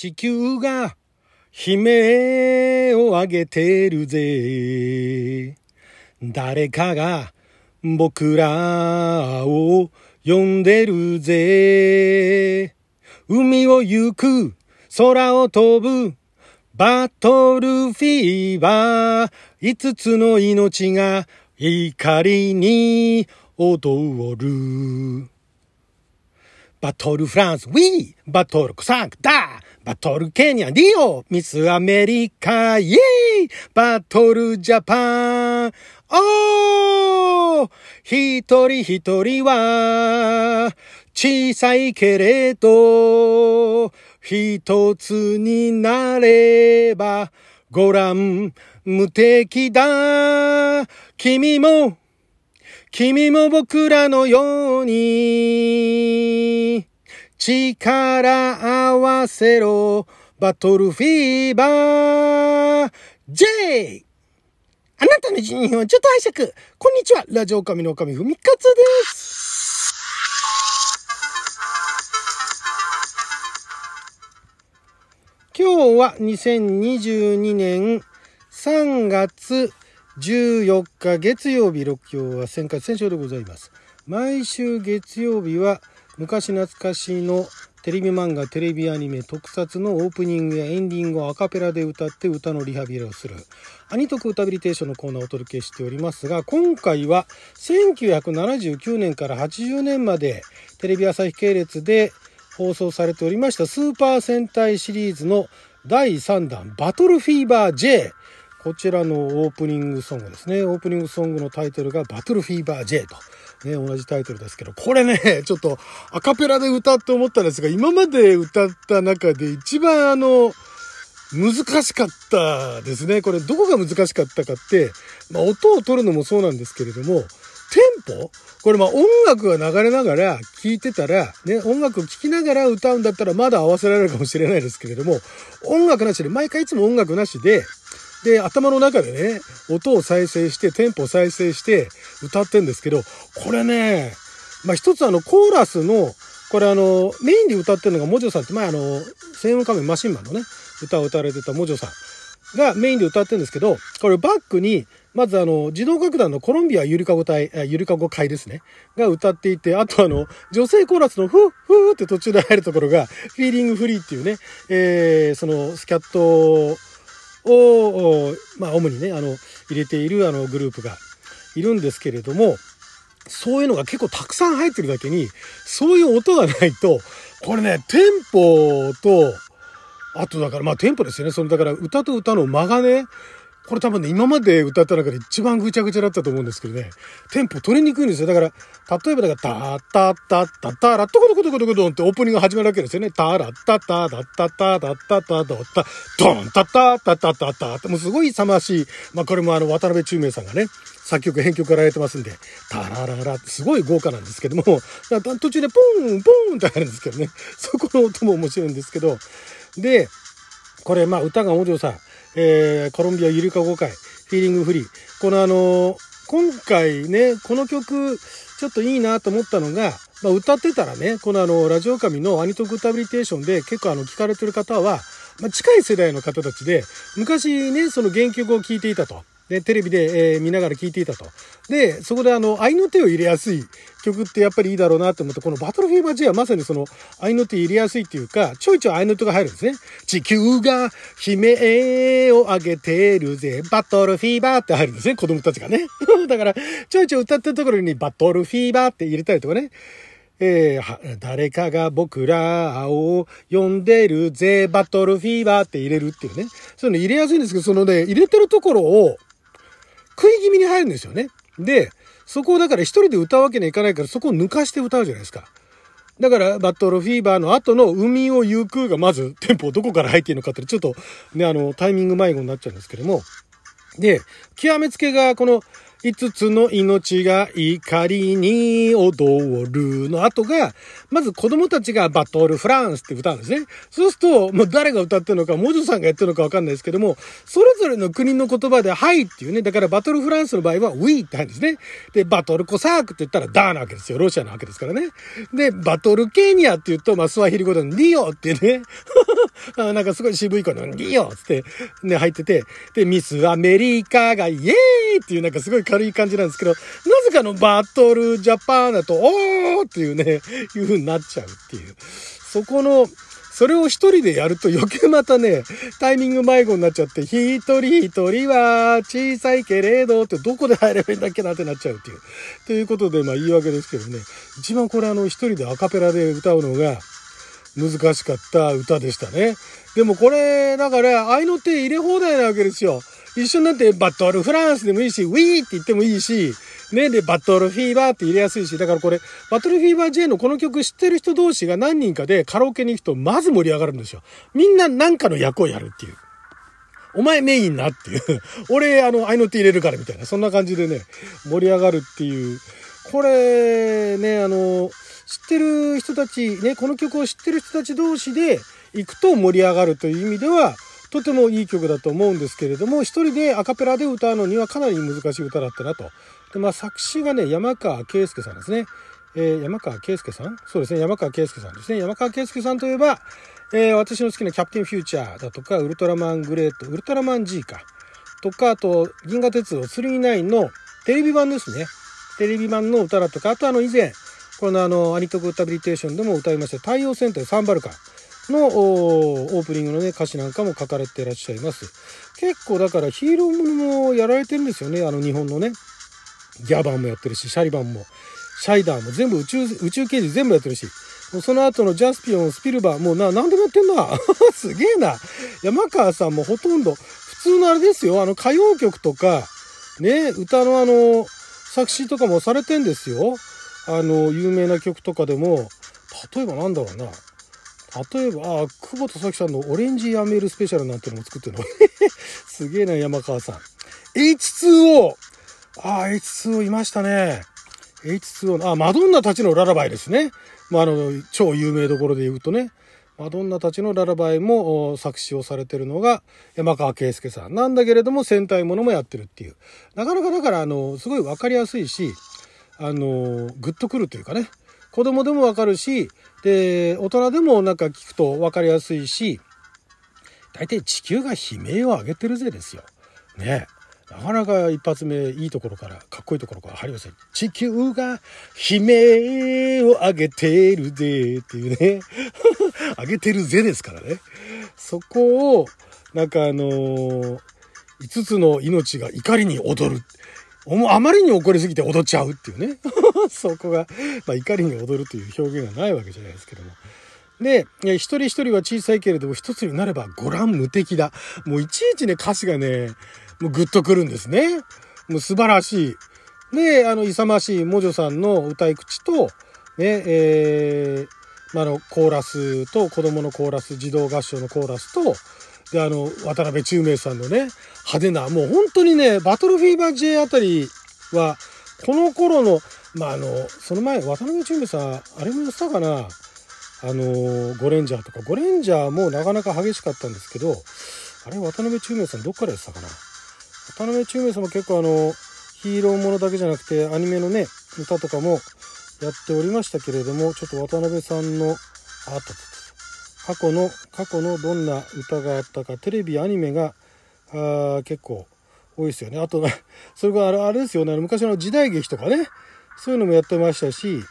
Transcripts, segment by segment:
地球が悲鳴を上げてるぜ。誰かが僕らを呼んでるぜ。海を行く、空を飛ぶ、バトルフィーバー。五つの命が怒りに踊る。バトルフランス、ウィーバトルコサンクダーバトルケニア、リオミスアメリカ、イェイバトルジャパン、おー一人一人は小さいけれど、一つになればご覧無敵だ。君も君も僕らのように、力合わせろ、バトルフィーバー、J! あなたの人日をちょっと拝借。こんにちは、ラジオ神の神ふみかつです。今日は2022年3月14日月曜日、六曜は戦回戦勝でございます。毎週月曜日は昔懐かしのテレビ漫画、テレビアニメ、特撮のオープニングやエンディングをアカペラで歌って歌のリハビリをする、アニトク歌ビリテーションのコーナーをお届けしておりますが、今回は1979年から80年までテレビ朝日系列で放送されておりましたスーパー戦隊シリーズの第3弾バトルフィーバー J こちらのオープニングソングですね。オープニングソングのタイトルがバトルフィーバー J と。ね、同じタイトルですけど、これね、ちょっとアカペラで歌って思ったんですが、今まで歌った中で一番あの、難しかったですね。これどこが難しかったかって、まあ音を取るのもそうなんですけれども、テンポ？これまあ音楽が流れながら聴いてたら、ね、音楽を聴きながら歌うんだったらまだ合わせられるかもしれないですけれども、音楽なしで、毎回いつも音楽なしで、で、頭の中でね、音を再生して、テンポを再生して歌ってんですけど、これね、まあ一つあの、コーラスの、これあの、メインで歌ってるのがモジョさんって、前あの、専用仮面マシンマンのね、歌を歌われてたモジョさんがメインで歌ってるんですけど、これバックに、まずあの、児童楽団のコロンビアゆりかご隊、ゆりかご会ですね。が歌っていて、あとあの、女性コーラスのふーふーって途中で入るところが、フィーリングフリーっていうね、えー、その、スキャットを、まあ、主にね、あの、入れているあのグループがいるんですけれども、そういうのが結構たくさん入ってるだけに、そういう音がないと、これね、テンポと、あとだから、まあテンポですよね。その、だから歌と歌の間がね、これ多分ね、今まで歌った中で一番ぐちゃぐちゃだったと思うんですけどね、テンポ取りにくいんですよ。だから、例えばだから、たったったったーら、とことことことことんってオープニング始まるわけですよね。たーらったたただったたーたたーだった、ドーンたたたたたたって、もうすごい勇ましい。まあこれもあの、渡辺中明さんがね、作曲、編曲からやれてますんで、たらららってすごい豪華なんですけども、途中でポンポンってあるんですけどね、そこの音も面白いんですけど、で、これまあ歌が王女さん、えー、コロンビアゆりか5回、フィーリングフリー。このあのー、今回ね、この曲、ちょっといいなと思ったのが、まあ、歌ってたらね、このあの、ラジオ神のアニトグタビリテーションで結構あの、聞かれてる方は、まあ、近い世代の方たちで、昔ね、その原曲を聴いていたと。で、テレビで、えー、見ながら聴いていたと。で、そこであの、愛の手を入れやすい曲ってやっぱりいいだろうなって思って、このバトルフィーバー J はまさにその、愛の手入れやすいっていうか、ちょいちょい愛の手が入るんですね。地球が悲鳴を上げてるぜ、バトルフィーバーって入るんですね、子供たちがね。だから、ちょいちょい歌ってるところにバトルフィーバーって入れたりとかね。えー、誰かが僕らを呼んでるぜ、バトルフィーバーって入れるっていうね。そういうの入れやすいんですけど、そのね、入れてるところを、食い気味に入るんですよね。で、そこをだから一人で歌うわけにはいかないから、そこを抜かして歌うじゃないですか。だから、バトルフィーバーの後の海を行くがまずテンポどこから入っているのかってちょっとね、あの、タイミング迷子になっちゃうんですけども。で、極めつけがこの、5つの命が怒りに踊るの後が、まず子供たちがバトルフランスって歌うんですね。そうすると、もう誰が歌ってるのか、モジョさんがやってるのかわかんないですけども、それぞれの国の言葉で、はいっていうね、だからバトルフランスの場合は、ウィーって入るんですね。で、バトルコサークって言ったらダーなわけですよ。ロシアなわけですからね。で、バトルケニアって言うと、まあ、スワヒリ語でリオってね、なんかすごい渋い声のリオって、ね、入ってて、で、ミスアメリカがイエーイっていうなんかすごい軽い感じなんですけど、なぜかのバトルジャパンだと、おーっていうね、いう風になっちゃうっていう。そこの、それを一人でやると余計またね、タイミング迷子になっちゃって、一人一人は小さいけれどってどこで入ればいいんだっけなってなっちゃうっていう。ということで、まあ言い訳ですけどね、一番これあの一人でアカペラで歌うのが難しかった歌でしたね。でもこれ、だから、合いの手入れ放題なわけですよ。一緒になってバトルフランスでもいいし、ウィーって言ってもいいし、ね、で、バトルフィーバーって入れやすいし、だからこれ、バトルフィーバー J のこの曲知ってる人同士が何人かでカラオケに行くとまず盛り上がるんですよ。みんな何かの役をやるっていう。お前メインなっていう。俺、あの、合いの手入れるからみたいな。そんな感じでね、盛り上がるっていう。これ、ね、あの、知ってる人たち、ね、この曲を知ってる人たち同士で行くと盛り上がるという意味では、とてもいい曲だと思うんですけれども、一人でアカペラで歌うのにはかなり難しい歌だったなと。で、まあ、作詞がね、山川圭介さんですね。えー、山川圭介さん？そうですね、山川圭介さんですね。山川圭介さんといえば、えー、私の好きなキャプテンフューチャーだとか、ウルトラマングレート、ウルトラマン G か。とか、あと、銀河鉄道39のテレビ版ですね。テレビ版の歌だとか、あとあの以前、このあの、アニトクタビリテーションでも歌いました、太陽戦隊サンバルカ。のオープニングのね、歌詞なんかも書かれていらっしゃいます。結構だからヒーローものもやられてるんですよね。あの日本のね。ギャバンもやってるし、シャリバンも、シャイダーも全部宇宙、宇宙刑事全部やってるし。もうその後のジャスピオン、スピルバー、もうな、何でもやってんな。すげえな。山川さんもほとんど、普通のあれですよ。あの歌謡曲とか、ね、歌のあの、作詞とかもされてんですよ。あの、有名な曲とかでも、例えばなんだろうな。例えば、あ、久保田咲さんのオレンジやめるスペシャルなんてのも作ってるの。すげえな、山川さん。H2O! あ、H2O いましたね。H2O のあ、マドンナたちのララバイですね。まあ、あの、超有名どころで言うとね。マドンナたちのララバイも作詞をされてるのが山川圭介さんなんだけれども戦隊ものもやってるっていう。なかなかだからあの、すごいわかりやすいし、あの、グッとくるというかね。子供でもわかるし、で、大人でもなんか聞くと分かりやすいし、大体地球が悲鳴を上げてるぜですよ。ねなかなか一発目いいところからかっこいいところから入りません。地球が悲鳴を上げてるぜっていうね。上げてるぜですからね。そこを、なんかあのー、5つの命が怒りに踊る。あまりに怒りすぎて踊っちゃうっていうね。そこが、まあ、怒りに踊るという表現がないわけじゃないですけども。で、一人一人は小さいけれども、一つになればご覧無敵だ。もういちいちね、歌詞がね、もうグッとくるんですね。もう素晴らしい。で、あの、勇ましいモジョさんの歌い口と、ね、えー、まあ、の、コーラスと、子供のコーラス、児童合唱のコーラスと、で、あの、渡辺中明さんのね、派手な、もう本当にね、バトルフィーバー J あたりは、この頃の、まあ、あの、その前、渡辺中明さん、あれもやったかな、あの、ゴレンジャーとか、ゴレンジャーもなかなか激しかったんですけど、あれ、渡辺中明さんどっからやってたかな？渡辺中明さんも結構あの、ヒーローものだけじゃなくて、アニメのね、歌とかもやっておりましたけれども、ちょっと渡辺さんの、あったった過去の、過去のどんな歌があったか、テレビ、アニメが、あ結構多いですよね。あと、それがあれですよね、昔の時代劇とかね、そういうのもやってましたし、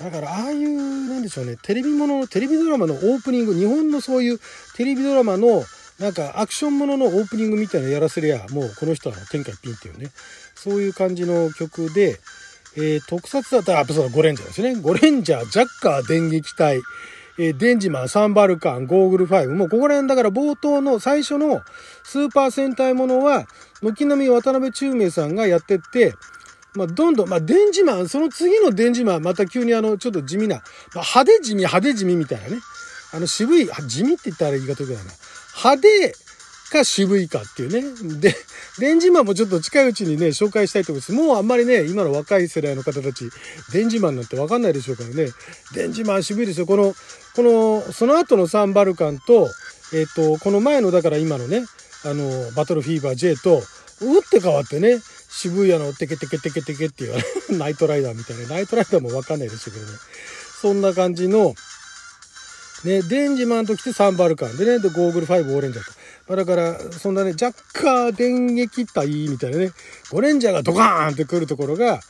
だからああいう、なんでしょうね、テレビもの、テレビドラマのオープニング、日本のそういうテレビドラマの、なんかアクションもののオープニングみたいなやらせりゃ、もうこの人は天下一品っていうね、そういう感じの曲で、えー、特撮だったら、やっぱそのゴレンジャーですね。ゴレンジャー、ジャッカー電撃隊、えー、デンジマン、サンバルカン、ゴーグル5。もうここら辺だから冒頭の最初のスーパー戦隊ものは、軒並み渡辺中明さんがやってって、まあ、どんどん、まあ、デンジマン、その次のデンジマン、また急にあの、ちょっと地味な、まあ、派手地味、派手地味みたいなね。あの、渋い、地味って言ったら言い方よくないな。派手、か渋いかっていうね。で、デンジマンもちょっと近いうちにね、紹介したいと思います。もうあんまりね、今の若い世代の方たち、デンジマンなんてわかんないでしょうからね。デンジマン渋いですよ。この、この、その後のサンバルカンと、えっ、と、この前の、だから今のね、あの、バトルフィーバー J と、打って変わってね、渋谷のテケテケテケテケっていう ナイトライダーみたいな、ナイトライダーもわかんないでしょうけどね。そんな感じの、ね、デンジマンと来てサンバルカンでね、で、ゴーグル5オレンジャーと。まあ、だから、そんなね、ジャッカー電撃隊みたいなね、ゴレンジャーがドカーンって来るところが、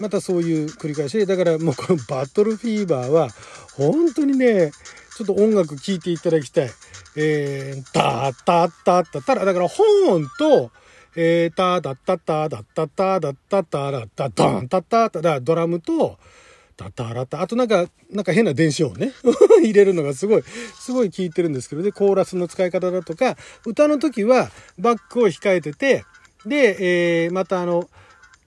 またそういう繰り返しで、だからもうこのバトルフィーバーは、本当にね、ちょっと音楽聴いていただきたい。えー、タッタッタッタッタだから本と、えー、ターダッタッタダッタッタダッタッタッタドンタッタッタだドラムと、タタラタ。あとなんか、なんか変な電子音ね。入れるのがすごい、すごい効いてるんですけど、で、コーラスの使い方だとか、歌の時はバックを控えてて、で、えー、またあの、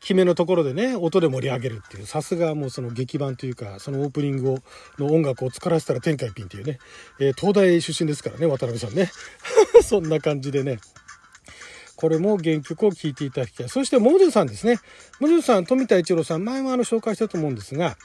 決めのところでね、音で盛り上げるっていう、さすがもうその劇版というか、そのオープニングを、の音楽を作らせたら天下一品っていうね、えー、東大出身ですからね、渡辺さんね。そんな感じでね。これも原曲を聴いていただきたい。そして、モジュさんですね。モジュさん、富田一郎さん、前もあの紹介したと思うんですが、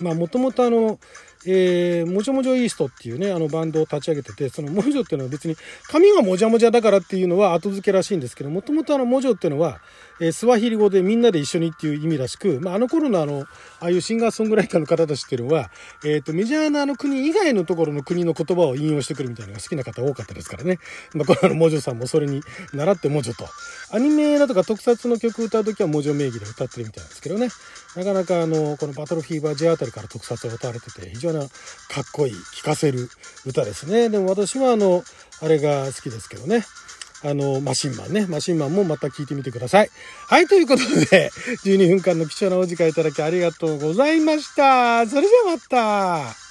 まあ、もともとあの、えー、もじゃもじゃイーストっていうね、あのバンドを立ち上げてて、そのモジョっていうのは別に髪がもじゃもじゃだからっていうのは後付けらしいんですけど、もともとあのモジョっていうのは、えー、スワヒリ語でみんなで一緒にっていう意味らしく、まあ、あの頃のあの、ああいうシンガーソングライターの方たちっていうのは、えっ、ー、と、メジャーなあの国以外のところの国の言葉を引用してくるみたいなのが好きな方多かったですからね。まあ、このあの、モジョさんもそれに習ってモジョと。アニメだとか特撮の曲歌うときはモジョ名義で歌ってるみたいなんですけどね。なかなかあの、このバトルフィーバー J あたりから特撮を歌われてて、非常にかっこいい、聴かせる歌ですね。でも私はあの、あれが好きですけどね。あの、マシンマンね。マシンマンもまた聞いてみてください。はい、ということで、12分間の貴重なお時間いただきありがとうございました。それじゃあまた。